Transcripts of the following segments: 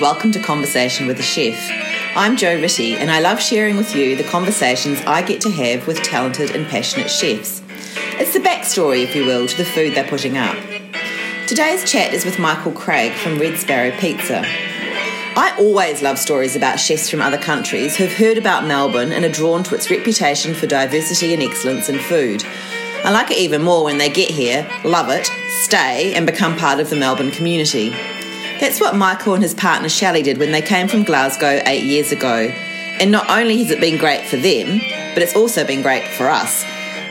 welcome to Conversation with a Chef. I'm Jo Rittey, and I love sharing with you the conversations I get to have with talented and passionate chefs. It's the backstory, if you will, to the food they're putting up. Today's chat is with Michael Craig from Red Sparrow Pizza. I always love stories about chefs from other countries who've heard about Melbourne and are drawn to its reputation for diversity and excellence in food. I like it even more when they get here, love it, stay, and become part of the Melbourne community. That's what Michael and his partner Shelley did when they came from Glasgow eight years ago. And not only has it been great for them, but it's also been great for us.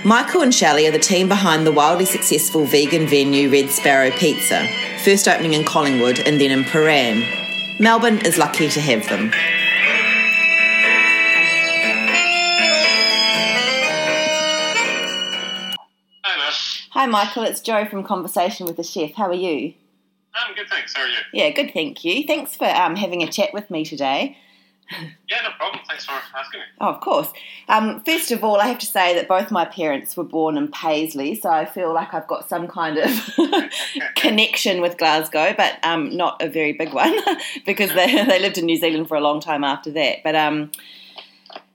Michael and Shelley are the team behind the wildly successful vegan venue Red Sparrow Pizza, first opening in Collingwood and then in Prahran. Melbourne is lucky to have them. Hi, Liz. Hi, Michael. It's Jo from Conversation with the Chef. How are you? I'm good, thanks. How are you? Yeah, good, thank you. Thanks for um, having a chat with me today. Yeah, no problem. Thanks for asking me. Oh, of course. Um, first of all, I have to say that both my parents were born in Paisley, so I feel like I've got some kind of connection with Glasgow, but um, not a very big one because they, they lived in New Zealand for a long time after that. But um,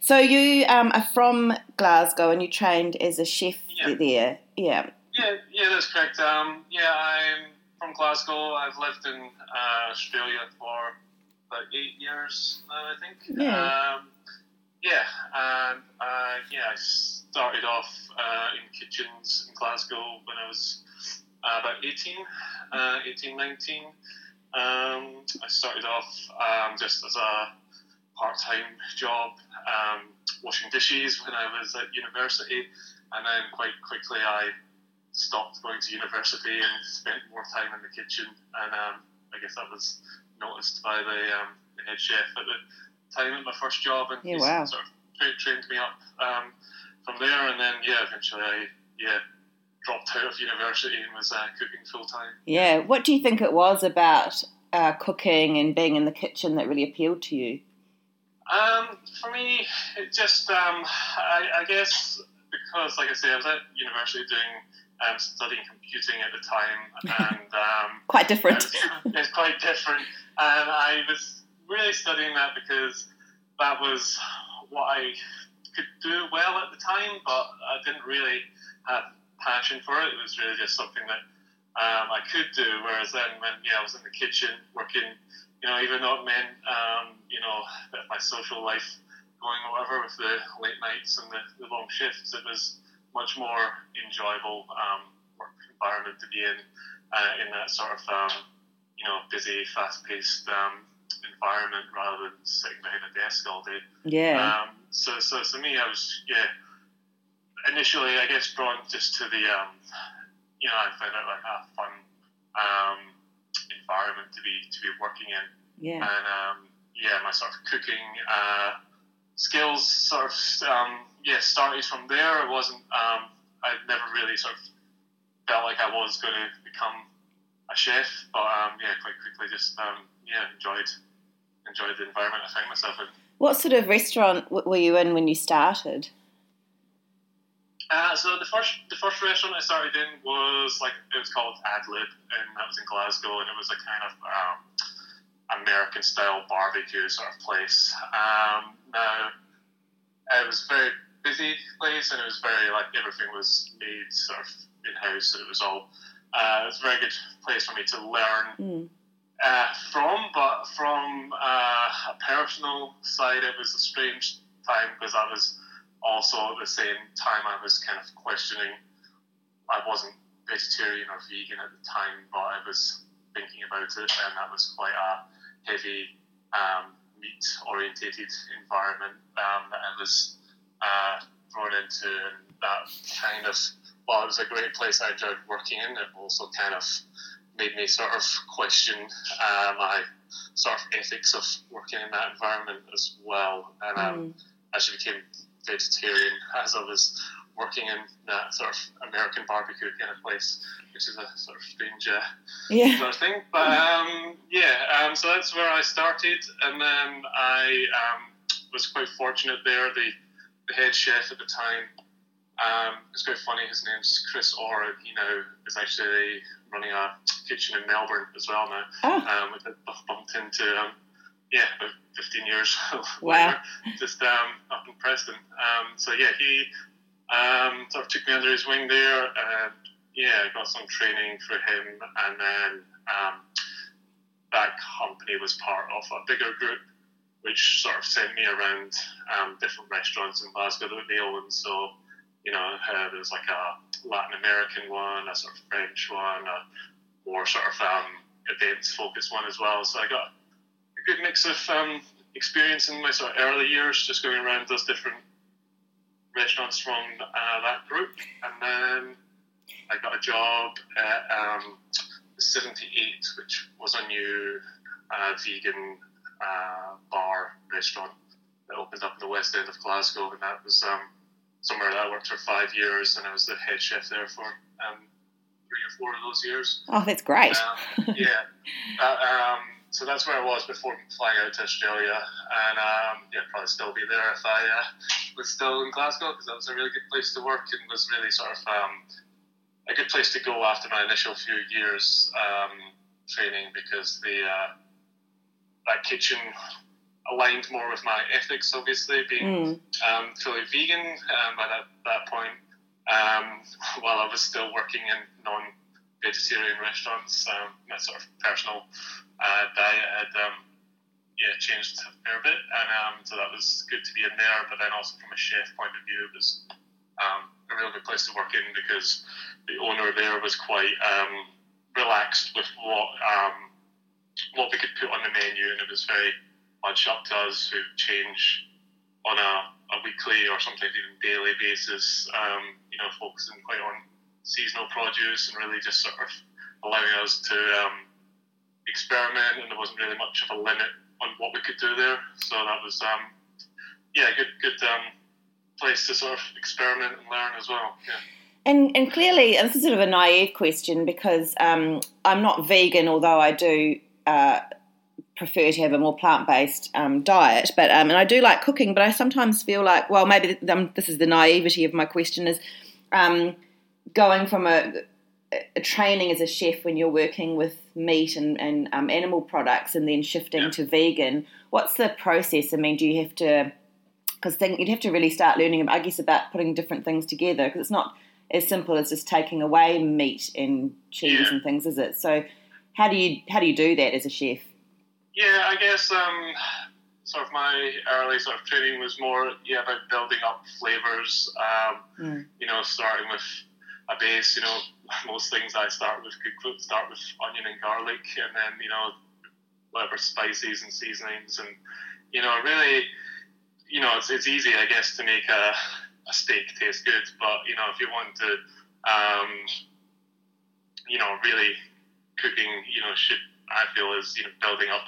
so you um, are from Glasgow and you trained as a chef Yeah. there. Yeah. Yeah, yeah, that's correct. Um, yeah, I'm from Glasgow. I've lived in uh, Australia for about eight years now, I think. Yeah. Um, yeah, and uh, yeah, I started off uh, in kitchens in Glasgow when I was uh, about 18, uh, 18, 19. Um, I started off um, just as a part-time job, um, washing dishes when I was at university, and then quite quickly I stopped going to university and spent more time in the kitchen. And um, I guess that was noticed by the, um, the head chef at the time at my first job, and Yeah, he wow. sort of trained me up um, from there. And then yeah, eventually I yeah dropped out of university and was uh, cooking full time. Yeah. What do you think it was about uh, cooking and being in the kitchen that really appealed to you? Um, for me, it just um, I, I guess because, like I say, I was at university doing um, studying computing at the time, and um, Quite different. it's, it's quite different. And I was really studying that because that was what I could do well at the time, but I didn't really have passion for it. It was really just something that um, I could do. Whereas then, when yeah, I was in the kitchen working, you know, even though it meant um, you know that my social life going or whatever with the late nights and the, the long shifts, it was much more enjoyable um, work environment to be in uh, in that sort of um, you know busy, fast-paced um, environment rather than sitting behind a desk all day. Yeah. Um, so, so, so me, I was yeah. Initially, I guess drawn just to the um, you know, I found it like a fun um, environment to be to be working in, yeah. and um, yeah, my sort of cooking uh, skills sort of um, yeah started from there. It wasn't um, I never really sort of felt like I was going to become a chef, but um, yeah, quite quickly just um, yeah enjoyed enjoyed the environment I found myself in. What sort of restaurant w- were you in when you started? Uh, so the first the first restaurant I started in was like it was called Adlib, and that was in Glasgow, and it was a kind of um, American style barbecue sort of place. Um, now it was very busy place, and it was very like everything was made sort of in house, and it was all. Uh, it was a very good place for me to learn Mm. uh, from, but from uh, a personal side, it was a strange time because I was also at the same time I was kind of questioning. I wasn't vegetarian or vegan at the time, but I was thinking about it, and that was quite a heavy um, meat orientated environment um, that I was uh, thrown into, that kind of well, it was a great place I enjoyed working in, it also kind of made me sort of question uh, my sort of ethics of working in that environment as well. And um, Mm. I actually became vegetarian as I was working in that sort of American barbecue kind of place, which is a sort of strange uh, Yeah. sort of thing. But um, yeah, um, so that's where I started, and then I um, was quite fortunate there. The, the head chef at the time, um, it's quite funny. His name's Chris Orr, and he now is actually running a kitchen in Melbourne as well now. Oh, Um, we bumped into um, yeah, about 15 years wow. just um, up in Preston. Um, so yeah, he um, sort of took me under his wing there, and yeah, got some training for him, and then um, that company was part of a bigger group, which sort of sent me around um, different restaurants in Glasgow that they owned. So you know, uh, there was like a Latin American one, a sort of French one, a more sort of um, events focused one as well. So I got a good mix of um, experience in my sort of early years, just going around those different restaurants from uh, that group, and then I got a job at um, 78, which was a new uh, vegan uh, bar restaurant that opened up in the west end of Glasgow, and that was um, somewhere that I worked for five years, and I was the head chef there for um, three or four of those years. Oh, that's great. Um, yeah. Uh, um, so that's where I was before flying out to Australia, and um, yeah, probably still be there if I uh, was still in Glasgow because that was a really good place to work and was really sort of um, a good place to go after my initial few years um, training because the uh, that kitchen aligned more with my ethics, obviously being mm. fully vegan um, by that, that point. Um, while I was still working in non vegetarian restaurants. Um, my sort of personal uh, diet had um, yeah changed a fair bit, and um, so that was good to be in there. But then also from a chef point of view, it was um, a real good place to work in because the owner there was quite um, relaxed with what um, what we could put on the menu, and it was very much up to us who change on a, a weekly or sometimes even daily basis. Um, you know, focusing quite on seasonal produce and really just sort of allowing us to um, experiment, and there wasn't really much of a limit on what we could do there. So that was, um, yeah, good, good um, place to sort of experiment and learn as well. Yeah. And, and clearly, this is sort of a naive question because um, I'm not vegan, although I do uh, prefer to have a more plant based um, diet. But um, and I do like cooking, but I sometimes feel like, well, maybe um, this is the naivety of my question is um, going from a, a, training as a chef when you're working with meat and, and um, animal products and then shifting yeah. to vegan. What's the process? I mean, do you have to, because you'd have to really start learning, I guess, about putting different things together because it's not as simple as just taking away meat and cheese yeah. and things, is it? So, how do you how do you do that as a chef? Yeah, I guess um, sort of my early sort of training was more yeah about building up flavors. Um, mm. You know, starting with a base. You know, most things I start with could cook, start with onion and garlic, and then you know whatever spices and seasonings, and you know really, you know it's, it's easy I guess to make a, a steak taste good, but you know if you want to, um, you know really cooking, you know should I feel is you know building up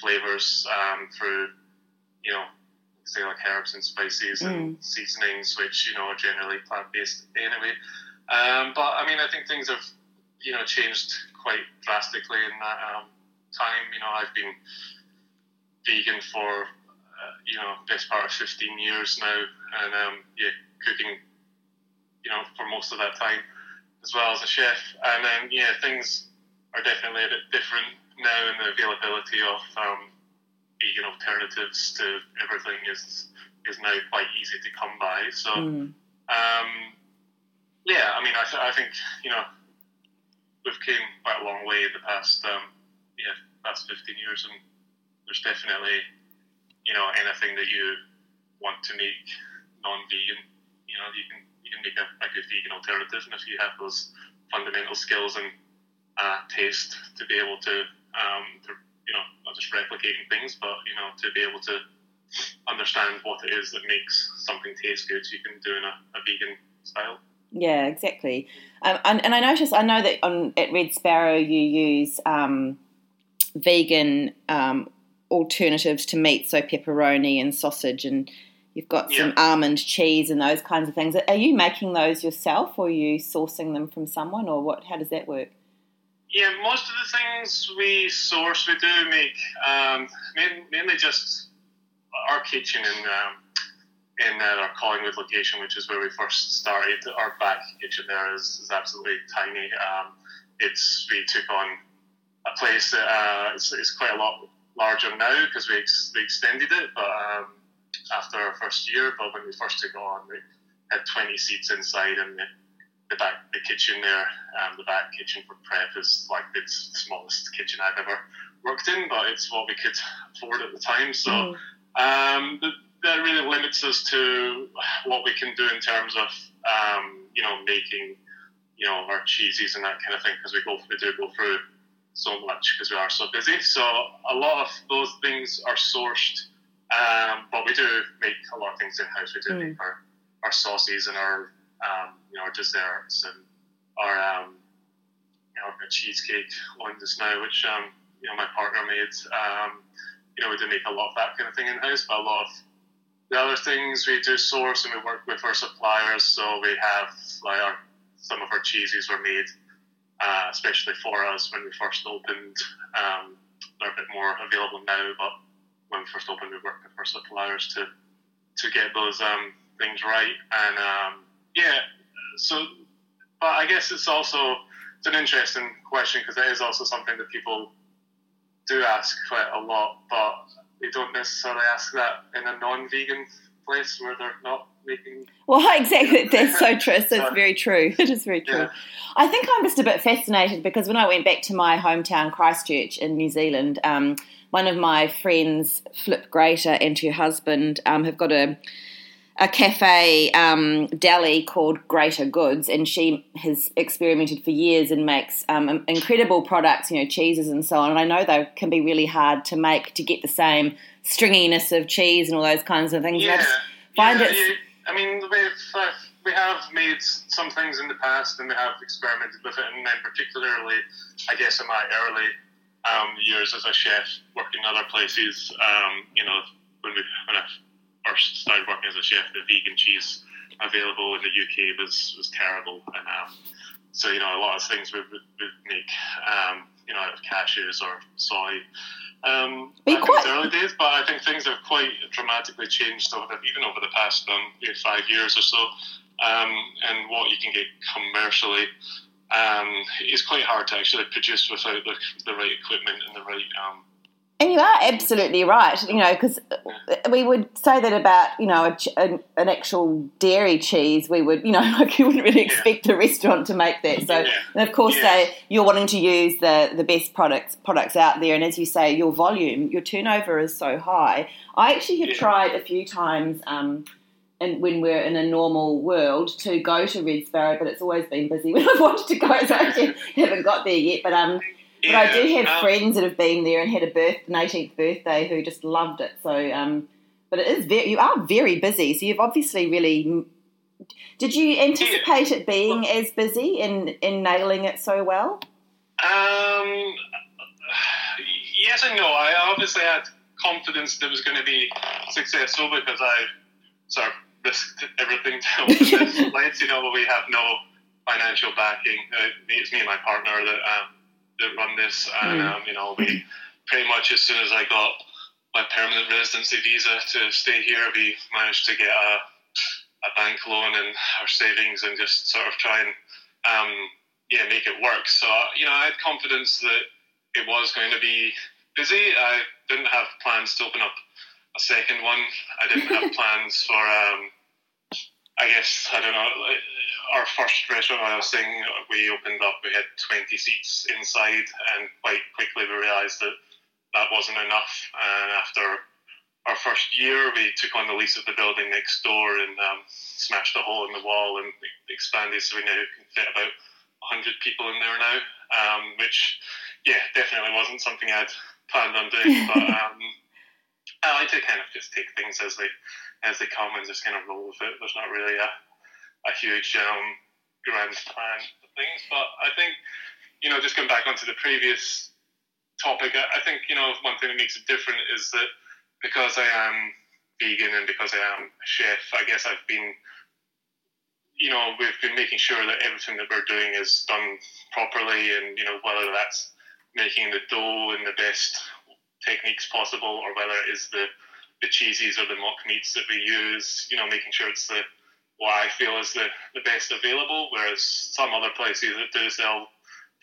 flavors um, through you know say like herbs and spices mm. and seasonings, which you know are generally plant based anyway. Um, but I mean, I think things have you know changed quite drastically in that um, time. You know, I've been vegan for uh, you know best part of 15 years now, and um, yeah, cooking you know for most of that time as well as a chef. And then yeah, things are definitely a bit different now, and the availability of um, vegan alternatives to everything is is now quite easy to come by. So. Mm. Um, yeah, I mean, I, th- I think you know we've came quite a long way in the past um, yeah past fifteen years, and there's definitely you know anything that you want to make non-vegan, you know, you can you can make a, a good vegan alternative, and if you have those fundamental skills and uh, taste to be able to, um, to you know not just replicating things, but you know to be able to understand what it is that makes something taste good, So you can do in a, a vegan style. Yeah, exactly. Um, and, and, I notice, I know that on at Red Sparrow you use um, vegan um, alternatives to meat, so pepperoni and sausage, and you've got some yeah. almond cheese and those kinds of things. Are you making those yourself, or are you sourcing them from someone, or what? How does that work? Yeah, most of the things we source, we do make um, mainly just our kitchen and um, in uh, our Collingwood location, which is where we first started. Our back kitchen there is, is absolutely tiny. Um, it's we took on a place that uh, is, is, quite a lot larger now because we, ex- we extended it, but um, after our first year. But when we first took on, we had 20 seats inside, and the, back the kitchen there, um, the back kitchen for prep is like the smallest kitchen I've ever worked in, but it's what we could afford at the time. So mm. um, that really limits us to what we can do in terms of um, you know making you know our cheeses and that kind of thing because we go we do go through so much because we are so busy. So a lot of those things are sourced, um, but we do make a lot of things in house. We do mm. make our, our sauces and our um, you know our desserts and our um, you know our cheesecake one just now, which um, you know my partner made. Um, you know we do make a lot of that kind of thing in house, but a lot of the other things we do source and we work with our suppliers. So we have like our, some of our cheeses were made uh, especially for us when we first opened. Um, they're a bit more available now, but when we first opened, we worked with our suppliers to to get those um, things right. And um, yeah, so but I guess it's also it's an interesting question because it is also something that people do ask quite a lot, but they don't necessarily ask that in a non-vegan place where they're not making. Well, exactly. That's so true. So it's very true. It is very true. Yeah. I think I'm just a bit fascinated because when I went back to my hometown, Christchurch in New Zealand, um, one of my friends, Flip Grater, and her husband um, have got a a cafe um, deli called Grater Goods, and she has experimented for years and makes um, incredible products, you know, cheeses and so on. And I know they can be really hard to make to get the same stringiness of cheese and all those kinds of things. Yeah, find yeah, it. Yeah. I mean, we've uh, we have made some things in the past, and we have experimented with it, and then particularly, I guess, in my early um, years as a chef, working other places, um, you know, when we when I first started working as a chef, the vegan cheese available in the UK was was terrible, and um, so you know a lot of things we would make, um, you know, out of cashews or soy. Um, quite... early days, but I think things have quite dramatically changed over the, even over the past um, five years or so. Um, and what you can get commercially um, is quite hard to actually produce without the, the right equipment and the right um, and you absolutely right, you know, because we would say that about, you know, a, a, an actual dairy cheese. We would, you know, like you wouldn't really expect a restaurant to make that. So, and of course, they, you're wanting to use the, the best products products out there. And as you say, your volume, your turnover is so high. I actually have tried a few times, um, and when we're in a normal world, to go to Red Sparrow, but it's always been busy when I've wanted to go, so I haven't got there yet. But um, but I do have um, friends that have been there and had a birth, an 18th birthday who just loved it. So, um, but it is very, you are very busy. So you've obviously really. Did you anticipate yeah. it being well, as busy and, and nailing it so well? Um, yes and no. I obviously had confidence that it was going to be successful because I sort of risked everything to open this place. You know, we have no financial backing. Uh, it's me and my partner that um, that run this, and mm. um, you know, we pretty much as soon as I got my permanent residency visa to stay here, we managed to get a, a bank loan and our savings, and just sort of try and um, yeah make it work. So you know, I had confidence that it was going to be busy. I didn't have plans to open up a second one. I didn't have plans for. Um, I guess I don't know our first restaurant I was saying we opened up, we had 20 seats inside, and quite quickly we realised that that wasn't enough. And after our first year, we took on the lease of the building next door and um, smashed a hole in the wall and expanded, so we now can fit about 100 people in there now, um, which, yeah, definitely wasn't something I'd planned on doing, but um, I like to kind of just take things as they as they come and just kind of roll with it. There's not really a a huge um, grand plan for things. But I think, you know, just going back onto the previous topic, I, I think, you know, one thing that makes it different is that because I am vegan and because I am a chef, I guess I've been, you know, we've been making sure that everything that we're doing is done properly and, you know, whether that's making the dough in the best techniques possible or whether it is the, the cheeses or the mock meats that we use, you know, making sure it's the what I feel is the, the best available. Whereas some other places that do sell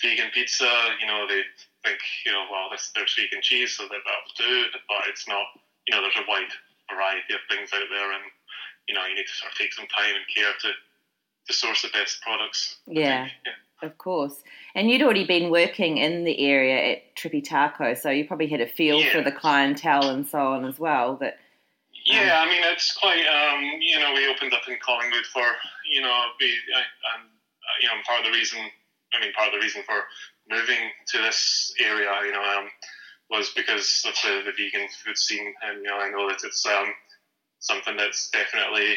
vegan pizza, you know, they think, you know, well, this, there's vegan cheese, so that that'll do, but it's not, you know, there's a wide variety of things out there, and, you know, you need to sort of take some time and care to, to source the best products. Yeah. Of course. And you'd already been working in the area at Trippy Taco, so you probably had a feel yeah. for the clientele and so on as well. That yeah, um, I mean it's quite. Um, you know, we opened up in Collingwood for you know, we, I, am you know, part of the reason. I mean, part of the reason for moving to this area, you know, um, was because of the, the vegan food scene, and you know, I know that it's um, something that's definitely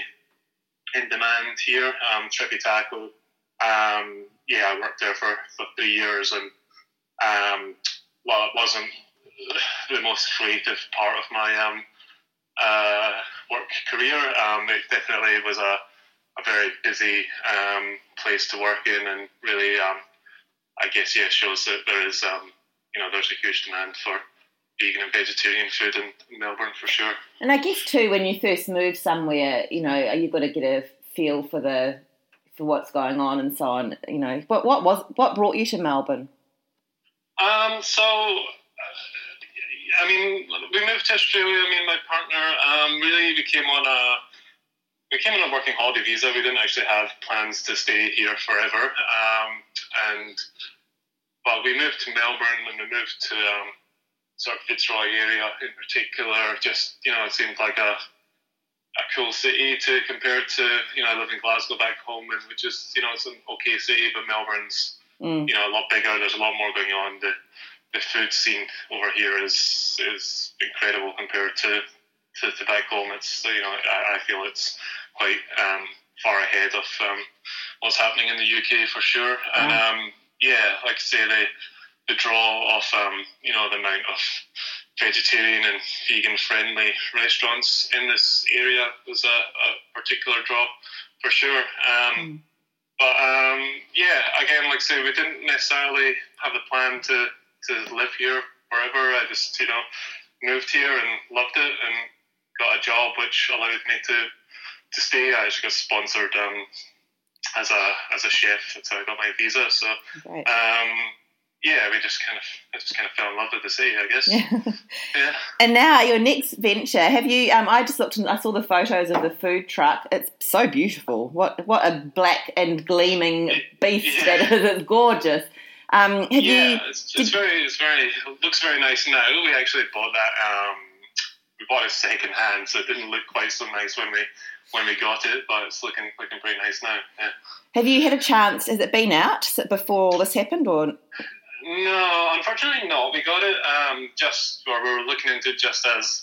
in demand here. Um, Trippy Taco um, yeah, I worked there for, for three years, and um, while it wasn't the most creative part of my um, uh, work career, um, it definitely was a, a very busy um, place to work in, and really, um, I guess, yeah, shows that there is, um, you know, there's a huge demand for vegan and vegetarian food in, Melbourne for sure. And I guess too, when you first move somewhere, you know, you've got to get a feel for the for what's going on and so on. You know, what what was what brought you to Melbourne? Um, so, I mean, we moved to Australia. Me and my partner. Um, really, we came on a we came on a working holiday visa. We didn't actually have plans to stay here forever. Um, and but we moved to Melbourne and we moved to um, sort of Fitzroy area in particular. Just you know, it seemed like a a cool city to compare to you know I live in Glasgow back home and which is you know it's an okay city but Melbourne's mm. you know a lot bigger. There's a lot more going on. The the food scene over here is is incredible compared to to, to back home. It's you know I, I feel it's quite um, far ahead of um, what's happening in the UK for sure. And um, yeah like I say the the draw of um, you know the amount of vegetarian and vegan friendly restaurants in this area was a, a particular draw for sure. Um, mm. But um, yeah, again, like I say, we didn't necessarily have the plan to, to live here forever. I just, you know, moved here and loved it and got a job which allowed me to, to stay. I actually got sponsored um, as a as a chef. That's how I got my visa. So right. Yeah, we just kind of I just kind of fell in love with the sea, I guess. Yeah. yeah. And now your next venture, have you? Um, I just looked and I saw the photos of the food truck. It's so beautiful. What what a black and gleaming beast yeah. that is! It's gorgeous. Um, have yeah, you? It's, it's very it's very it looks very nice now. We actually bought that. Um, we bought it second hand, so it didn't look quite so nice when we when we got it, but it's looking looking pretty nice now. Yeah. Have you had a chance? Has it been out before all this happened, or? No, unfortunately not. We got it um, just, or we were looking into just as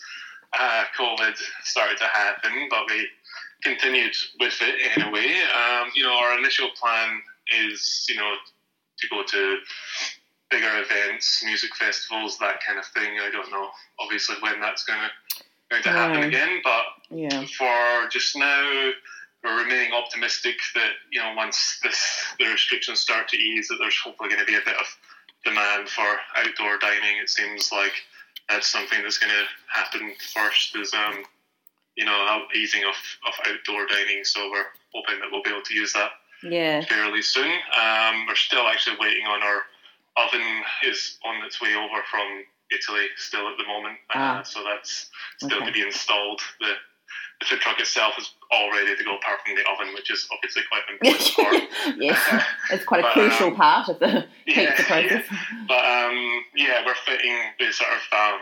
uh, COVID started to happen, but we continued with it anyway. Um, you know, our initial plan is, you know, to go to bigger events, music festivals, that kind of thing. I don't know, obviously, when that's going to going to happen again, but yeah. for just now, we're remaining optimistic that you know once this the restrictions start to ease, that there's hopefully going to be a bit of demand for outdoor dining, it seems like that's something that's going to happen first. Is um, you know, easing of, of outdoor dining. So we're hoping that we'll be able to use that yeah. fairly soon. Um, we're still actually waiting on our oven is on its way over from Italy still at the moment. Uh, ah. so that's still okay. to be installed. The the food truck itself is all ready to go apart from the oven, which is obviously quite an important yes, uh, it's quite a but, crucial um, part of the yeah, process. Yeah. But um, yeah, we're fitting the sort of um,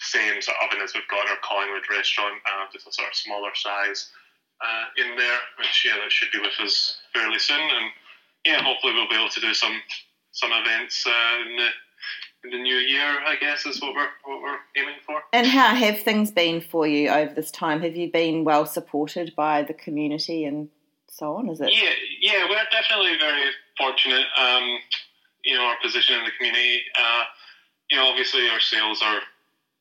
same sort of oven as we've got in our Collingwood restaurant, uh, just a sort of smaller size uh, in there, which yeah, that should be with us fairly soon, and yeah, hopefully we'll be able to do some some events uh, in the in the new year, I guess, is what we're what we're aiming for. And how have things been for you over this time? Have you been well supported by the community and so on? Is it? Yeah, yeah, we're definitely very fortunate. Um, you know, our position in the community. Uh, you know, obviously our sales are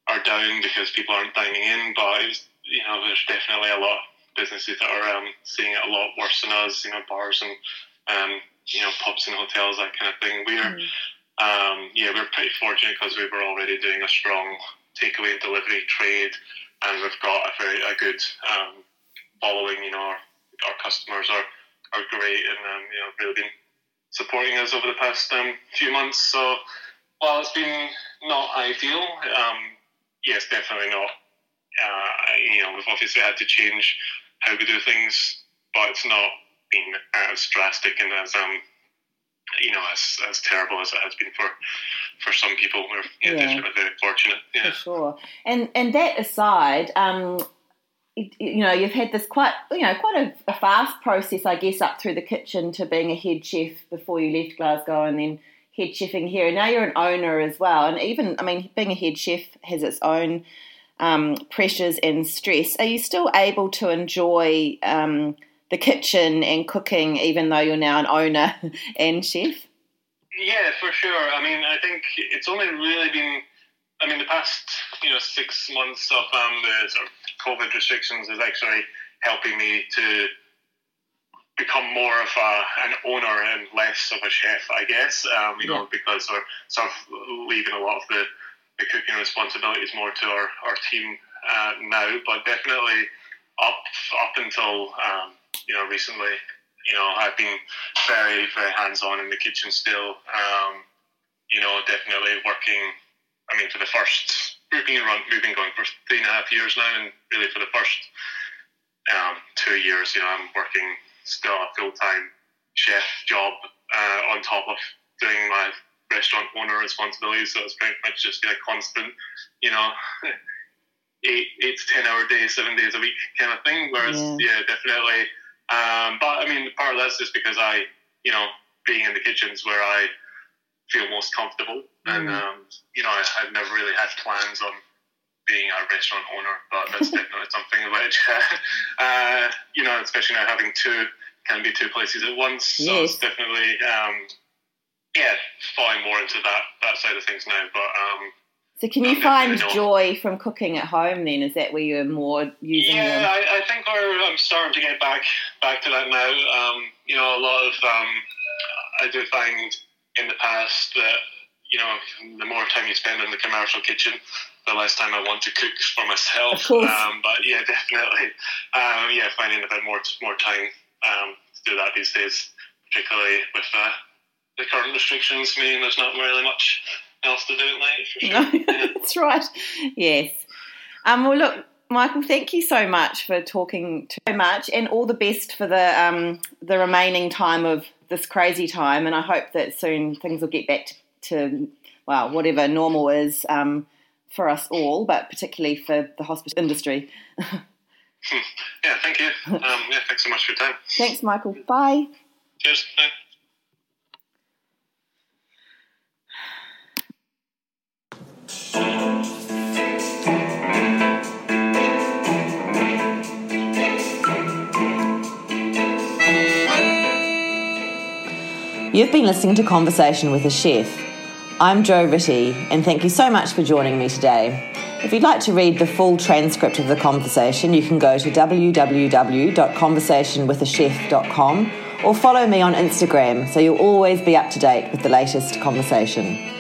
are down because people aren't dining in, but was, you know, there's definitely a lot of businesses that are um, seeing it a lot worse than us. You know, bars and um, you know pubs and hotels, that kind of thing. We're mm um, yeah, we're pretty fortunate because we were already doing a strong takeaway and delivery trade, and we've got a very a good um, following. You know, our, our customers are, are great, and um, you know, really been supporting us over the past um, few months. So Well, it's been not ideal. Um, yes, definitely not. Uh, you know, we've obviously had to change how we do things, but it's not been as drastic and as um, you know, as, as terrible as it has been for for some people. We're yeah, very fortunate. Yeah. For sure. And and that aside, um, you know, you've had this quite, you know, quite a, a, fast process, I guess, up through the kitchen to being a head chef before you left Glasgow, and then head chefing here. And now you're an owner as well, and even, I mean, being a head chef has its own um, pressures and stress. Are you still able to enjoy um, the kitchen and cooking, even though you're now an owner and chef? Yeah, for sure. I mean, I think it's only really been, I mean, the past you know six months of um, the sort of COVID restrictions is actually helping me to become more of a, an owner and less of a chef, I guess. Um, you yeah. know, because we're sort of leaving a lot of the, the cooking responsibilities more to our, our team uh, now, but definitely up up until um, you know, recently, you know, I've been very, very hands on in the kitchen still. Um, you know, definitely working. I mean, for the first, we've been run, we've been going for three and a half years now, and really for the first um, two years, you know, I'm working still a full time chef job uh, on top of doing my restaurant owner responsibilities. So it's pretty much just a constant, you know, eight eight to ten hour day, seven days a week kind of thing. Whereas, yeah, yeah definitely um, but I mean, part of that's just because I, you know, being in the kitchens where I feel most comfortable, mm. and um, you know, I, have never really had plans on being a restaurant owner, but that's definitely something which, uh, you know, especially now having two can be two places at once. So it's definitely, um, yeah, falling more into that that side of things now. But um, so can you find joy from cooking at home then? Is that where you're more using Yeah, I, I, think I'm starting to get back back to that now. Um, you know, a lot of um, I do find in the past that you know the more time you spend in the commercial kitchen, the less time I want to cook for myself. Um, but yeah, definitely, um, yeah, finding a bit more more time um, to do that these days, particularly with uh, the current restrictions, meaning there's not really much else to do at night for sure. No, that's right. Yes. Um, well, look, Michael, thank you so much for talking so much, and all the best for the um, the remaining time of this crazy time. And I hope that soon things will get back to, to well, whatever normal is um, for us all, but particularly for the hospital industry. yeah, thank you. Um, yeah, thanks so much for your time. Thanks, Michael. Bye. Cheers. Bye. You've been listening to Conversation with a Chef. I'm Jo Rittey, and thank you so much for joining me today. If you'd like to read the full transcript of the conversation, you can go to www.conversationwithachef.com or follow me on Instagram so you'll always be up to date with the latest conversation.